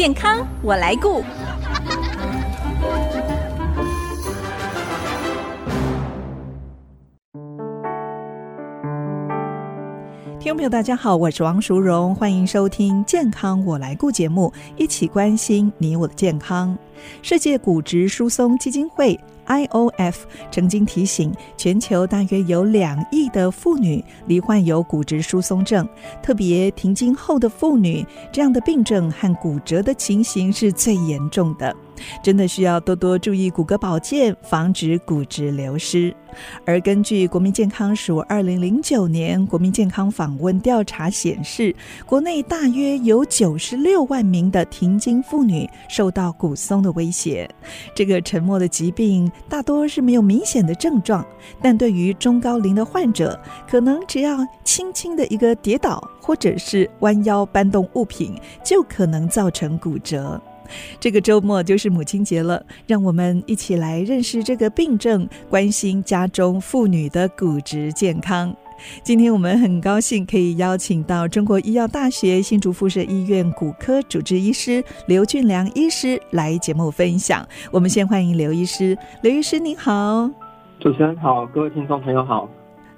健康我来顾。听众朋友，大家好，我是王淑荣，欢迎收听《健康我来顾》节目，一起关心你我的健康。世界骨质疏松基金会 （IOF） 曾经提醒，全球大约有两亿的妇女罹患有骨质疏松症，特别停经后的妇女，这样的病症和骨折的情形是最严重的。真的需要多多注意骨骼保健，防止骨质流失。而根据国民健康署二零零九年国民健康访问调查显示，国内大约有九十六万名的停经妇女受到骨松的威胁。这个沉默的疾病大多是没有明显的症状，但对于中高龄的患者，可能只要轻轻的一个跌倒，或者是弯腰搬动物品，就可能造成骨折。这个周末就是母亲节了，让我们一起来认识这个病症，关心家中妇女的骨质健康。今天我们很高兴可以邀请到中国医药大学新竹附设医院骨科主治医师刘俊良医师来节目分享。我们先欢迎刘医师，刘医师您好。主持人好，各位听众朋友好。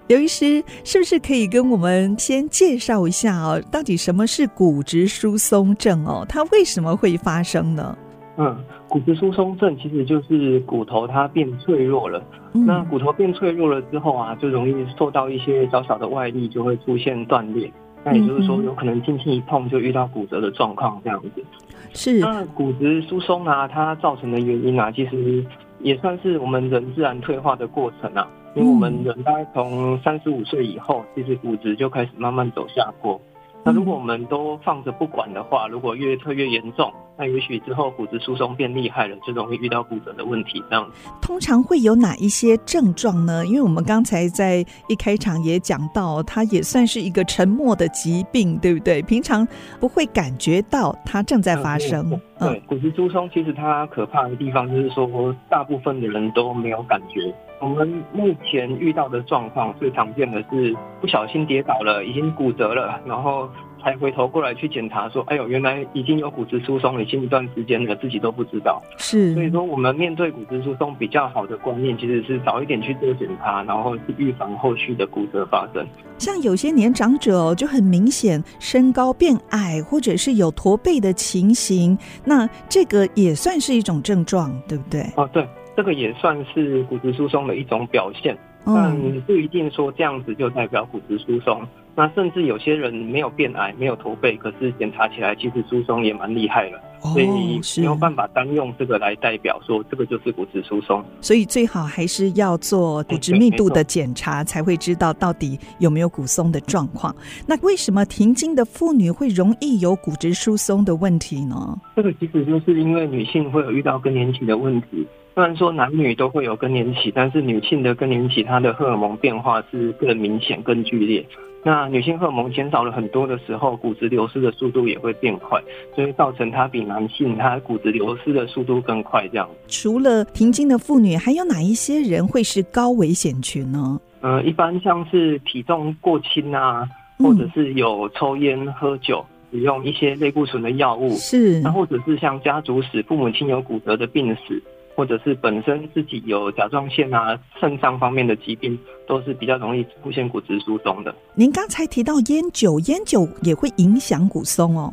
刘医师，是不是可以跟我们先介绍一下哦？到底什么是骨质疏松症哦？它为什么会发生呢？嗯，骨质疏松症其实就是骨头它变脆弱了。嗯、那骨头变脆弱了之后啊，就容易受到一些小小的外力，就会出现断裂。那也就是说，有可能轻轻一碰就遇到骨折的状况，这样子。是。那骨质疏松啊，它造成的原因啊，其实也算是我们人自然退化的过程啊。因为我们人大概从三十五岁以后，其实骨质就开始慢慢走下坡。那如果我们都放着不管的话，如果越退越严重，那也许之后骨质疏松变厉害了，就容易遇到骨折的问题。这样通常会有哪一些症状呢？因为我们刚才在一开场也讲到，它也算是一个沉默的疾病，对不对？平常不会感觉到它正在发生。嗯，对，骨质疏松其实它可怕的地方就是说，大部分的人都没有感觉。我们目前遇到的状况最常见的是不小心跌倒了，已经骨折了，然后才回头过来去检查，说：“哎呦，原来已经有骨质疏松了，已经一段时间了，自己都不知道。”是，所以说我们面对骨质疏松比较好的观念，其实是早一点去做检查，然后去预防后续的骨折发生。像有些年长者哦，就很明显身高变矮，或者是有驼背的情形，那这个也算是一种症状，对不对？哦，对。这个也算是骨质疏松的一种表现，但不一定说这样子就代表骨质疏松。那甚至有些人没有变矮，没有驼背，可是检查起来其实疏松也蛮厉害了，所以没有办法单用这个来代表说这个就是骨质疏松。所以最好还是要做骨质密度的检查，才会知道到底有没有骨松的状况。那为什么停经的妇女会容易有骨质疏松的问题呢？这个其实就是因为女性会有遇到更年期的问题。虽然说男女都会有更年期，但是女性的更年期，它的荷尔蒙变化是更明显、更剧烈。那女性荷尔蒙减少了很多的时候，骨质流失的速度也会变快，所以造成它比男性它骨质流失的速度更快。这样。除了停经的妇女，还有哪一些人会是高危险群呢？呃，一般像是体重过轻啊，或者是有抽烟、喝酒、使用一些类固醇的药物，是。那或者是像家族史，父母亲有骨折的病史。或者是本身自己有甲状腺啊、肾脏方面的疾病，都是比较容易出现骨质疏松的。您刚才提到烟酒，烟酒也会影响骨松哦。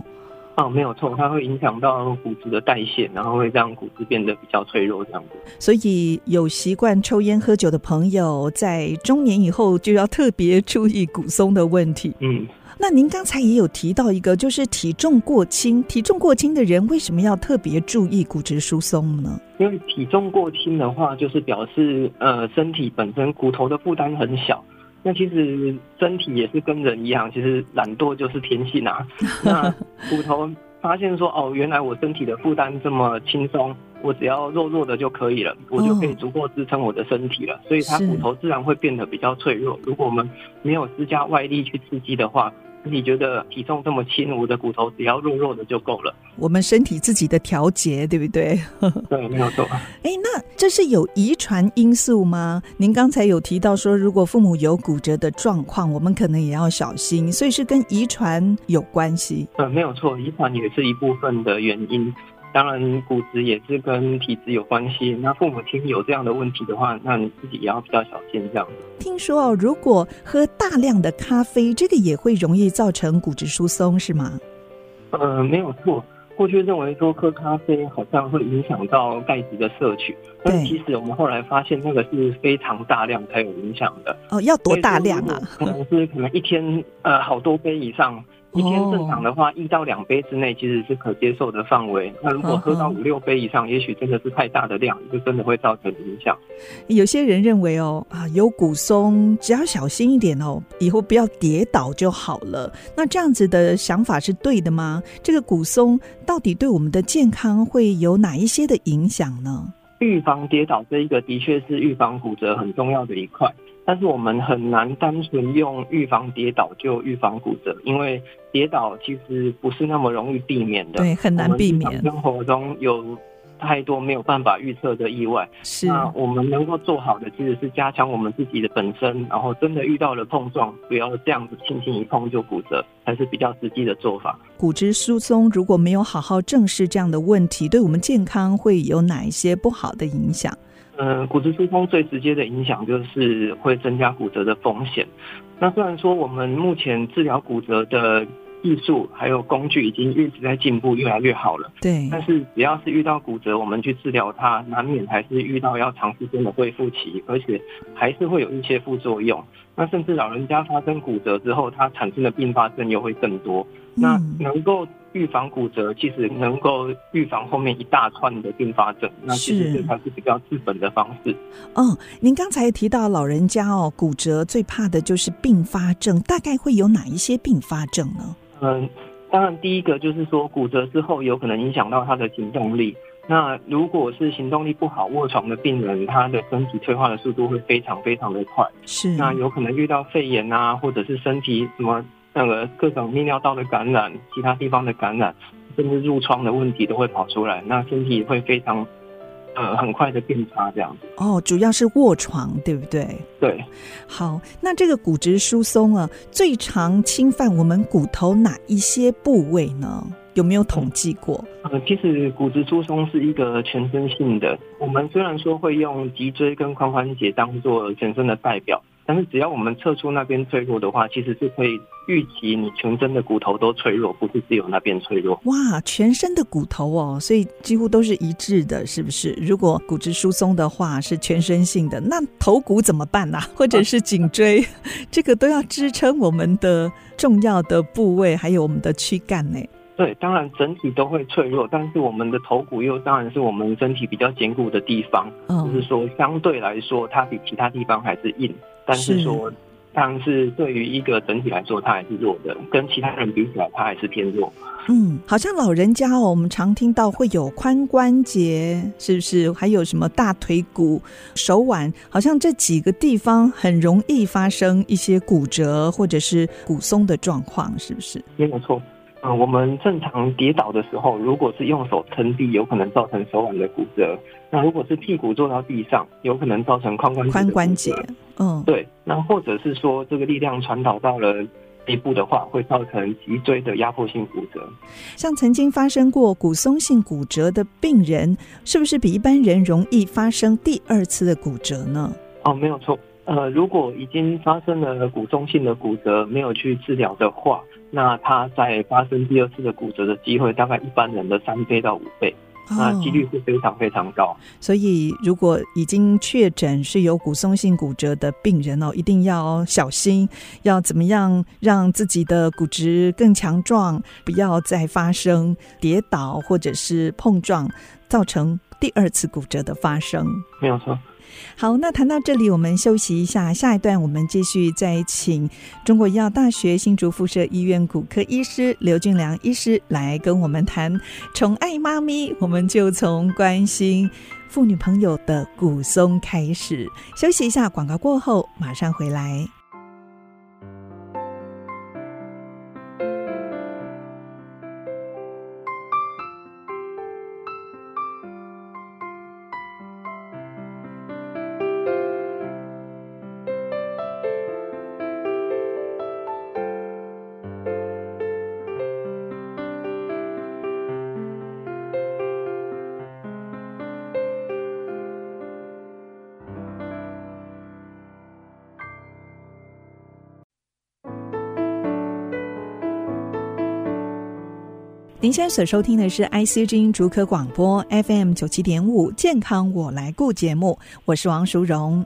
哦，没有错，它会影响到骨质的代谢，然后会让骨质变得比较脆弱这样子。所以有习惯抽烟喝酒的朋友，在中年以后就要特别注意骨松的问题。嗯。那您刚才也有提到一个，就是体重过轻，体重过轻的人为什么要特别注意骨质疏松呢？因为体重过轻的话，就是表示呃身体本身骨头的负担很小。那其实身体也是跟人一样，其实懒惰就是天性啊。那骨头发现说哦，原来我身体的负担这么轻松。我只要弱弱的就可以了，我就可以足够支撑我的身体了，所以它骨头自然会变得比较脆弱。如果我们没有施加外力去刺激的话，自己觉得体重这么轻，我的骨头只要弱弱的就够了。我们身体自己的调节，对不对？对，没有错。哎，那这是有遗传因素吗？您刚才有提到说，如果父母有骨折的状况，我们可能也要小心，所以是跟遗传有关系。呃，没有错，遗传也是一部分的原因。当然，骨质也是跟体质有关系。那父母亲有这样的问题的话，那你自己也要比较小心这样。听说哦，如果喝大量的咖啡，这个也会容易造成骨质疏松，是吗？呃，没有错。过去认为说喝咖啡好像会影响到钙质的摄取，但其实我们后来发现那个是非常大量才有影响的。哦，要多大量啊？可能是可能一天呃好多杯以上。一天正常的话，一到两杯之内其实是可接受的范围。那如果喝到五六杯以上，也许真的是太大的量，就真的会造成影响。有些人认为哦，啊，有骨松，只要小心一点哦，以后不要跌倒就好了。那这样子的想法是对的吗？这个骨松到底对我们的健康会有哪一些的影响呢？预防跌倒这一个的确是预防骨折很重要的一块。但是我们很难单纯用预防跌倒就预防骨折，因为跌倒其实不是那么容易避免的。对，很难避免。生活中有太多没有办法预测的意外。是。那我们能够做好的其实是加强我们自己的本身，然后真的遇到了碰撞，不要这样子轻轻一碰就骨折，才是比较实际的做法。骨质疏松如果没有好好正视这样的问题，对我们健康会有哪一些不好的影响？嗯，骨质疏松最直接的影响就是会增加骨折的风险。那虽然说我们目前治疗骨折的技术还有工具已经一直在进步，越来越好了。对。但是只要是遇到骨折，我们去治疗它，难免还是遇到要长时间的恢复期，而且还是会有一些副作用。那甚至老人家发生骨折之后，它产生的并发症又会更多。那能够。预防骨折其实能够预防后面一大串的并发症，那其实这才是比较治本的方式。哦，您刚才提到老人家哦，骨折最怕的就是并发症，大概会有哪一些并发症呢？嗯，当然第一个就是说骨折之后有可能影响到他的行动力。那如果是行动力不好、卧床的病人，他的身体退化的速度会非常非常的快。是，那有可能遇到肺炎啊，或者是身体什么。那个各种泌尿道的感染，其他地方的感染，甚至褥疮的问题都会跑出来，那身体会非常呃很快的变差这样子。哦，主要是卧床，对不对？对。好，那这个骨质疏松啊，最常侵犯我们骨头哪一些部位呢？有没有统计过？呃，其实骨质疏松是一个全身性的。我们虽然说会用脊椎跟髋关节当做全身的代表。但是只要我们测出那边脆弱的话，其实是可以预期你全身的骨头都脆弱，不是只有那边脆弱。哇，全身的骨头哦，所以几乎都是一致的，是不是？如果骨质疏松的话是全身性的，那头骨怎么办呢？或者是颈椎，这个都要支撑我们的重要的部位，还有我们的躯干呢。对，当然整体都会脆弱，但是我们的头骨又当然是我们身体比较坚固的地方，嗯，就是说相对来说它比其他地方还是硬，但是说，但是对于一个整体来说它还是弱的，跟其他人比起来它还是偏弱。嗯，好像老人家哦，我们常听到会有髋关节，是不是？还有什么大腿骨、手腕，好像这几个地方很容易发生一些骨折或者是骨松的状况，是不是？没有错。嗯，我们正常跌倒的时候，如果是用手撑地，有可能造成手腕的骨折；那如果是屁股坐到地上，有可能造成髋关节。髋关节，嗯，对。那或者是说，这个力量传导到了背部的话，会造成脊椎的压迫性骨折。像曾经发生过骨松性骨折的病人，是不是比一般人容易发生第二次的骨折呢？哦，没有错。呃，如果已经发生了骨松性的骨折，没有去治疗的话，那他在发生第二次的骨折的机会，大概一般人的三倍到五倍，那几率是非常非常高。所以，如果已经确诊是有骨松性骨折的病人哦，一定要小心，要怎么样让自己的骨质更强壮，不要再发生跌倒或者是碰撞，造成第二次骨折的发生。没有错。好，那谈到这里，我们休息一下，下一段我们继续再请中国医药大学新竹附设医院骨科医师刘俊良医师来跟我们谈宠爱妈咪，我们就从关心妇女朋友的骨松开始。休息一下，广告过后马上回来。您现在所收听的是 IC 之音竹科广播 FM 九七点五健康我来顾节目，我是王淑荣。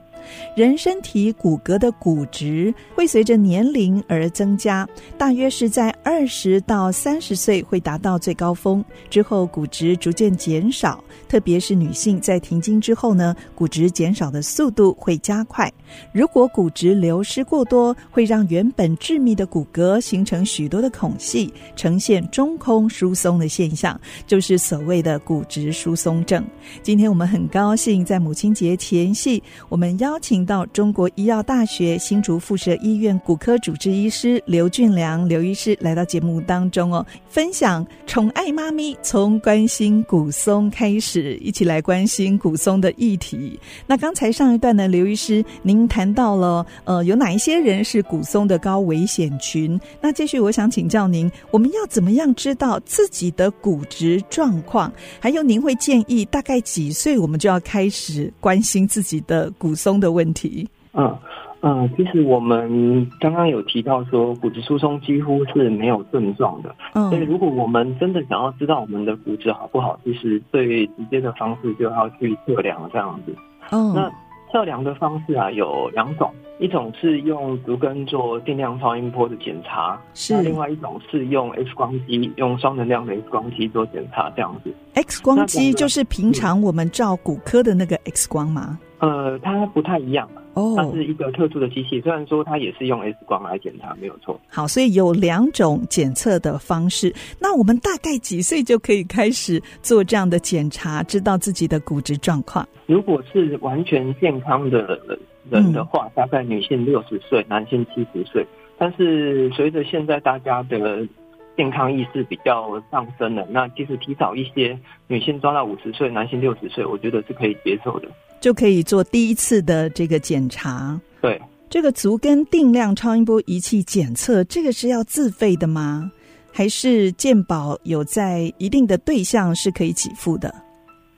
人身体骨骼的骨质会随着年龄而增加，大约是在二十到三十岁会达到最高峰，之后骨质逐渐减少，特别是女性在停经之后呢，骨质减少的速度会加快。如果骨质流失过多，会让原本致密的骨骼形成许多的孔隙，呈现中空疏松的现象，就是所谓的骨质疏松症。今天我们很高兴在母亲节前夕，我们邀邀请到中国医药大学新竹附设医院骨科主治医师刘俊良刘医师来到节目当中哦，分享宠爱妈咪从关心骨松开始，一起来关心骨松的议题。那刚才上一段呢，刘医师您谈到了呃有哪一些人是骨松的高危险群？那继续我想请教您，我们要怎么样知道自己的骨质状况？还有您会建议大概几岁我们就要开始关心自己的骨松的问题？嗯嗯，其实我们刚刚有提到说，骨质疏松几乎是没有症状的。嗯，所以如果我们真的想要知道我们的骨质好不好，其实最直接的方式就要去测量这样子。嗯，那测量的方式啊有两种。一种是用足跟做定量超音波的检查，是；另外一种是用 X 光机，用双能量的 X 光机做检查，这样子。X 光机就是平常我们照骨科的那个 X 光吗？呃，它不太一样哦，它是一个特殊的机器，虽然说它也是用 X 光来检查，没有错。好，所以有两种检测的方式。那我们大概几岁就可以开始做这样的检查，知道自己的骨质状况？如果是完全健康的。人的话，大概女性六十岁，男性七十岁。但是随着现在大家的健康意识比较上升了，那其实提早一些，女性抓到五十岁，男性六十岁，我觉得是可以接受的，就可以做第一次的这个检查。对，这个足跟定量超音波仪器检测，这个是要自费的吗？还是健保有在一定的对象是可以给付的？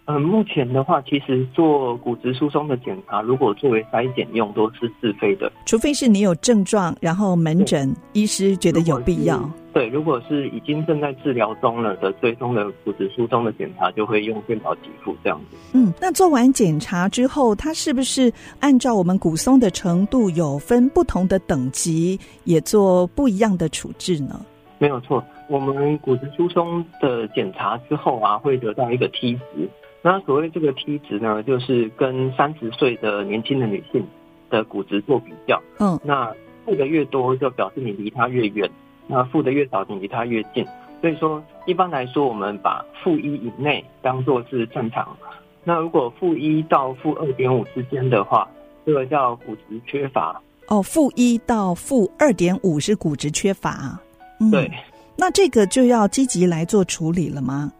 嗯，目前的话，其实做骨质疏松的检查，如果作为筛检用，都是自费的。除非是你有症状，然后门诊医师觉得有必要。对，如果是已经正在治疗中了的追踪的骨质疏松的检查，就会用健保给付这样子。嗯，那做完检查之后，它是不是按照我们骨松的程度有分不同的等级，也做不一样的处置呢？没有错，我们骨质疏松的检查之后啊，会得到一个 T 值。那所谓这个 T 值呢，就是跟三十岁的年轻的女性的骨质做比较。嗯，那负的越多，就表示你离它越远；那负的越少，你离它越近。所以说，一般来说，我们把负一以内当做是正常。那如果负一到负二点五之间的话，这个叫骨质缺乏。哦，负一到负二点五是骨质缺乏。嗯，对。那这个就要积极来做处理了吗？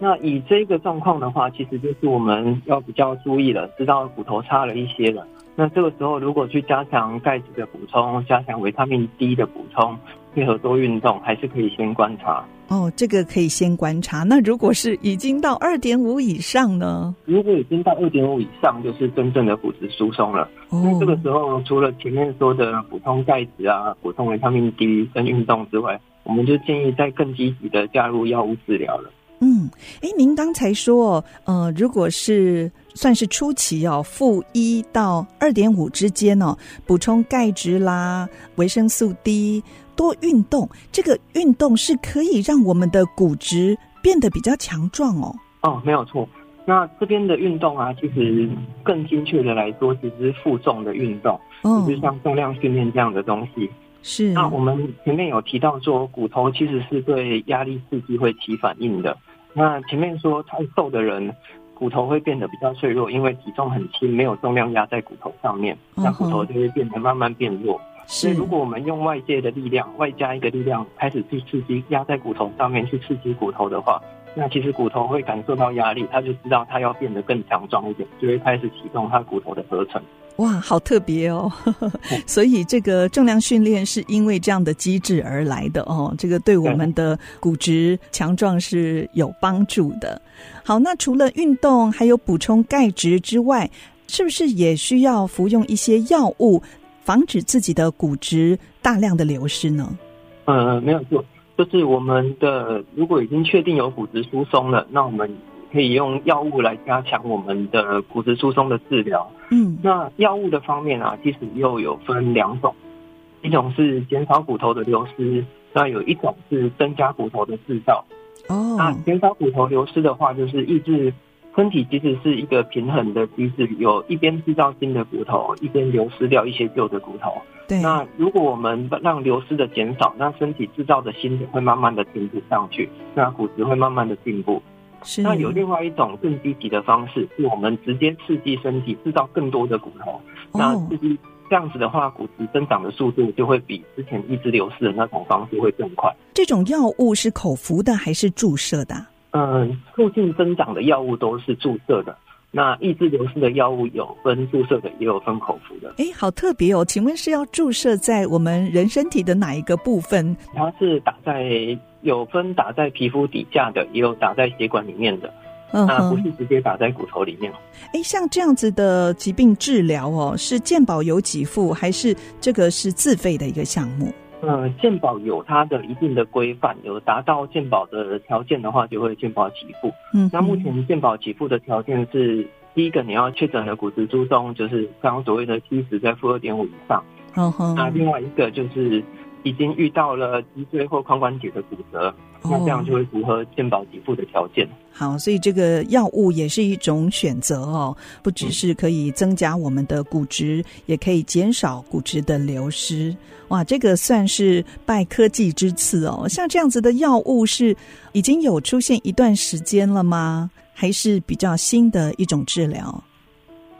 那以这个状况的话，其实就是我们要比较注意了，知道骨头差了一些了。那这个时候，如果去加强钙质的补充，加强维他命 D 的补充，配合多运动，还是可以先观察。哦，这个可以先观察。那如果是已经到二点五以上呢？如果已经到二点五以上，就是真正的骨质疏松了。哦。那这个时候，除了前面说的补充钙质啊、补充维他命 D 跟运动之外，我们就建议再更积极的加入药物治疗了。嗯，哎，您刚才说，呃，如果是算是初期哦，负一到二点五之间哦，补充钙质啦、维生素 D，多运动，这个运动是可以让我们的骨质变得比较强壮哦。哦，没有错。那这边的运动啊，其实更精确的来说，其实是负重的运动，嗯，就是像重量训练这样的东西。是。那我们前面有提到说，骨头其实是对压力刺激会起反应的。那前面说太瘦的人，骨头会变得比较脆弱，因为体重很轻，没有重量压在骨头上面，那骨头就会变得慢慢变弱。是，所以如果我们用外界的力量，外加一个力量，开始去刺激压在骨头上面，去刺激骨头的话，那其实骨头会感受到压力，他就知道他要变得更强壮一点，就会开始启动他骨头的合成。哇，好特别哦！所以这个重量训练是因为这样的机制而来的哦。这个对我们的骨质强壮是有帮助的。好，那除了运动，还有补充钙质之外，是不是也需要服用一些药物，防止自己的骨质大量的流失呢？呃，没有错。就是我们的如果已经确定有骨质疏松了，那我们可以用药物来加强我们的骨质疏松的治疗。嗯，那药物的方面啊，其实又有分两种，一种是减少骨头的流失，那有一种是增加骨头的制造。哦，那减少骨头流失的话，就是抑制身体其实是一个平衡的机制，有一边制造新的骨头，一边流失掉一些旧的骨头。对。那如果我们让流失的减少，那身体制造的新的会慢慢的停止上去，那骨质会慢慢的进步。是。那有另外一种更积极的方式，是我们直接刺激身体制造更多的骨头。哦。那刺激这样子的话，骨质增长的速度就会比之前抑制流失的那种方式会更快。这种药物是口服的还是注射的？嗯，促进增长的药物都是注射的。那抑制流失的药物有分注射的，也有分口服的。哎，好特别哦！请问是要注射在我们人身体的哪一个部分？它是打在有分打在皮肤底下的，也有打在血管里面的。嗯，那不是直接打在骨头里面。哎，像这样子的疾病治疗哦，是健保有给付，还是这个是自费的一个项目？呃，健保有它的一定的规范，有达到健保的条件的话，就会健保给付。嗯，那目前健保给付的条件是，第一个你要确诊的骨质疏松，就是刚刚所谓的七十在负二点五以上。嗯哼。那另外一个就是已经遇到了脊椎或髋关节的骨折。那这样就会符合健保给付的条件。好，所以这个药物也是一种选择哦，不只是可以增加我们的骨质，也可以减少骨质的流失。哇，这个算是拜科技之赐哦。像这样子的药物是已经有出现一段时间了吗？还是比较新的一种治疗？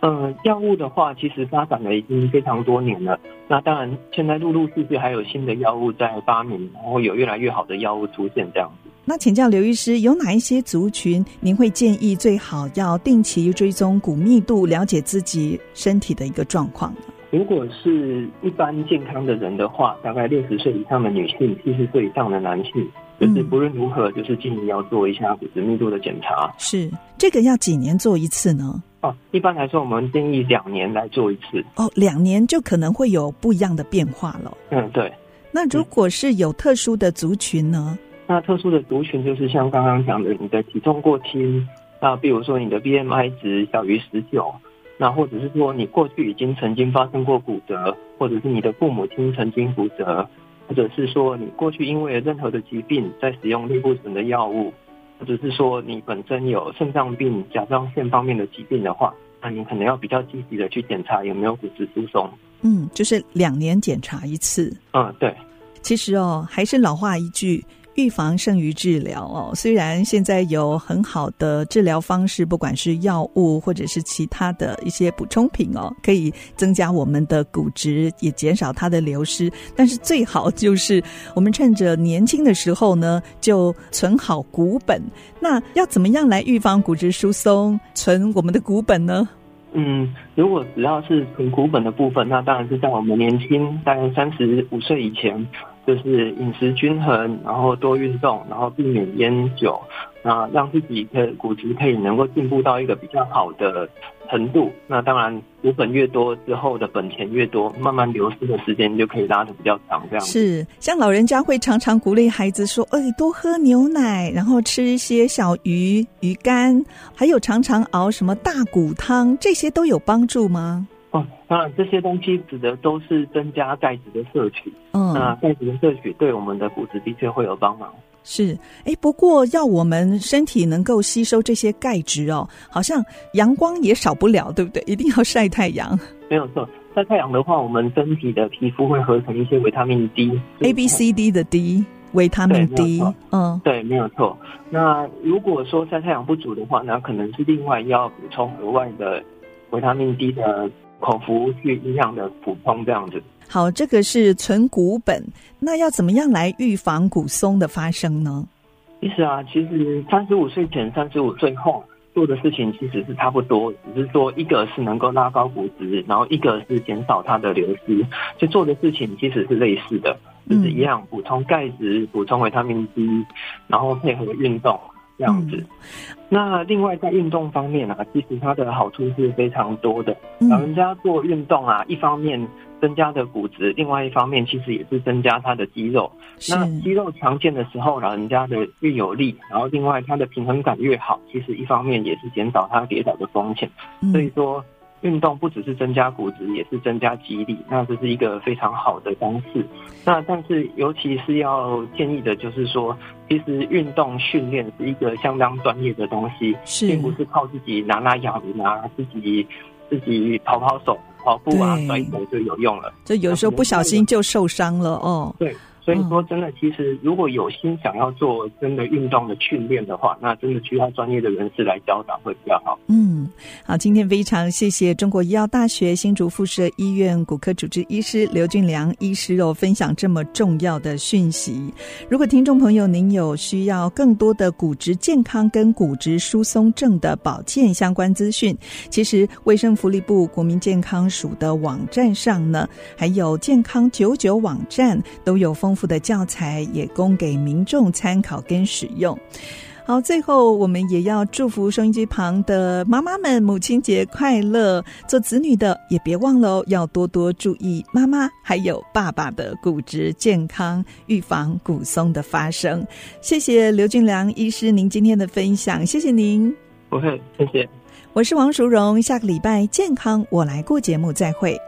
嗯，药物的话，其实发展了已经非常多年了。那当然，现在陆陆续续还有新的药物在发明，然后有越来越好的药物出现这样子。那请教刘医师，有哪一些族群您会建议最好要定期追踪骨密度，了解自己身体的一个状况呢？如果是一般健康的人的话，大概六十岁以上的女性，七十岁以上的男性，就是不论如何，就是建议要做一下骨质密度的检查。是，这个要几年做一次呢？哦，一般来说，我们建议两年来做一次。哦，两年就可能会有不一样的变化了。嗯，对。那如果是有特殊的族群呢？嗯、那特殊的族群就是像刚刚讲的，你的体重过轻，那比如说你的 BMI 值小于十九，那或者是说你过去已经曾经发生过骨折，或者是你的父母亲曾经骨折，或者是说你过去因为任何的疾病在使用类固醇的药物。或者是说你本身有肾脏病、甲状腺方面的疾病的话，那你可能要比较积极的去检查有没有骨质疏松。嗯，就是两年检查一次。嗯，对。其实哦，还是老话一句。预防胜于治疗哦。虽然现在有很好的治疗方式，不管是药物或者是其他的一些补充品哦，可以增加我们的骨质，也减少它的流失。但是最好就是我们趁着年轻的时候呢，就存好骨本。那要怎么样来预防骨质疏松，存我们的骨本呢？嗯，如果只要是存骨本的部分，那当然是在我们年轻，大概三十五岁以前。就是饮食均衡，然后多运动，然后避免烟酒，那让自己的骨质可以能够进步到一个比较好的程度。那当然，骨本越多之后的本钱越多，慢慢流失的时间就可以拉得比较长。这样是，像老人家会常常鼓励孩子说：“哎，多喝牛奶，然后吃一些小鱼、鱼干，还有常常熬什么大骨汤，这些都有帮助吗？”哦，当然这些东西指的都是增加钙质的摄取。嗯，那钙质的摄取对我们的骨质的确会有帮忙。是，哎，不过要我们身体能够吸收这些钙质哦，好像阳光也少不了，对不对？一定要晒太阳。没有错，晒太阳的话，我们身体的皮肤会合成一些维他命 D，A、B、C、D 的 D，维他命 D。嗯，对，没有错。那如果说晒太阳不足的话，那可能是另外要补充额外的维他命 D 的。口服去营养的补充这样子。好，这个是存骨本。那要怎么样来预防骨松的发生呢？其实啊，其实三十五岁前、三十五岁后做的事情其实是差不多，只是说一个是能够拉高骨质，然后一个是减少它的流失，就做的事情其实是类似的，就是一样补充钙质、补充维他命 D，然后配合运动。这样子。嗯、那另外在运动方面啊，其实它的好处是非常多的。老人家做运动啊，一方面增加的骨质，另外一方面其实也是增加他的肌肉。那肌肉强健的时候，老人家的越有力，然后另外他的平衡感越好，其实一方面也是减少他跌倒的风险。所以说。运动不只是增加骨质，也是增加肌力，那这是一个非常好的方式。那但是，尤其是要建议的，就是说，其实运动训练是一个相当专业的东西，是并不是靠自己拿拿哑铃啊，自己自己跑跑手、跑步啊、甩手就有用了。就有时候不小心就受伤了哦。对。所以说，真的，其实如果有心想要做真的运动的训练的话，那真的需要专业的人士来教导会比较好。嗯，好，今天非常谢谢中国医药大学新竹附设医院骨科主治医师刘俊良医师哦，分享这么重要的讯息。如果听众朋友您有需要更多的骨质健康跟骨质疏松症的保健相关资讯，其实卫生福利部国民健康署的网站上呢，还有健康九九网站都有丰。的教材也供给民众参考跟使用。好，最后我们也要祝福收音机旁的妈妈们母亲节快乐。做子女的也别忘了哦，要多多注意妈妈还有爸爸的骨质健康，预防骨松的发生。谢谢刘俊良医师您今天的分享，谢谢您。不会，谢谢。我是王淑荣，下个礼拜健康我来过节目再会。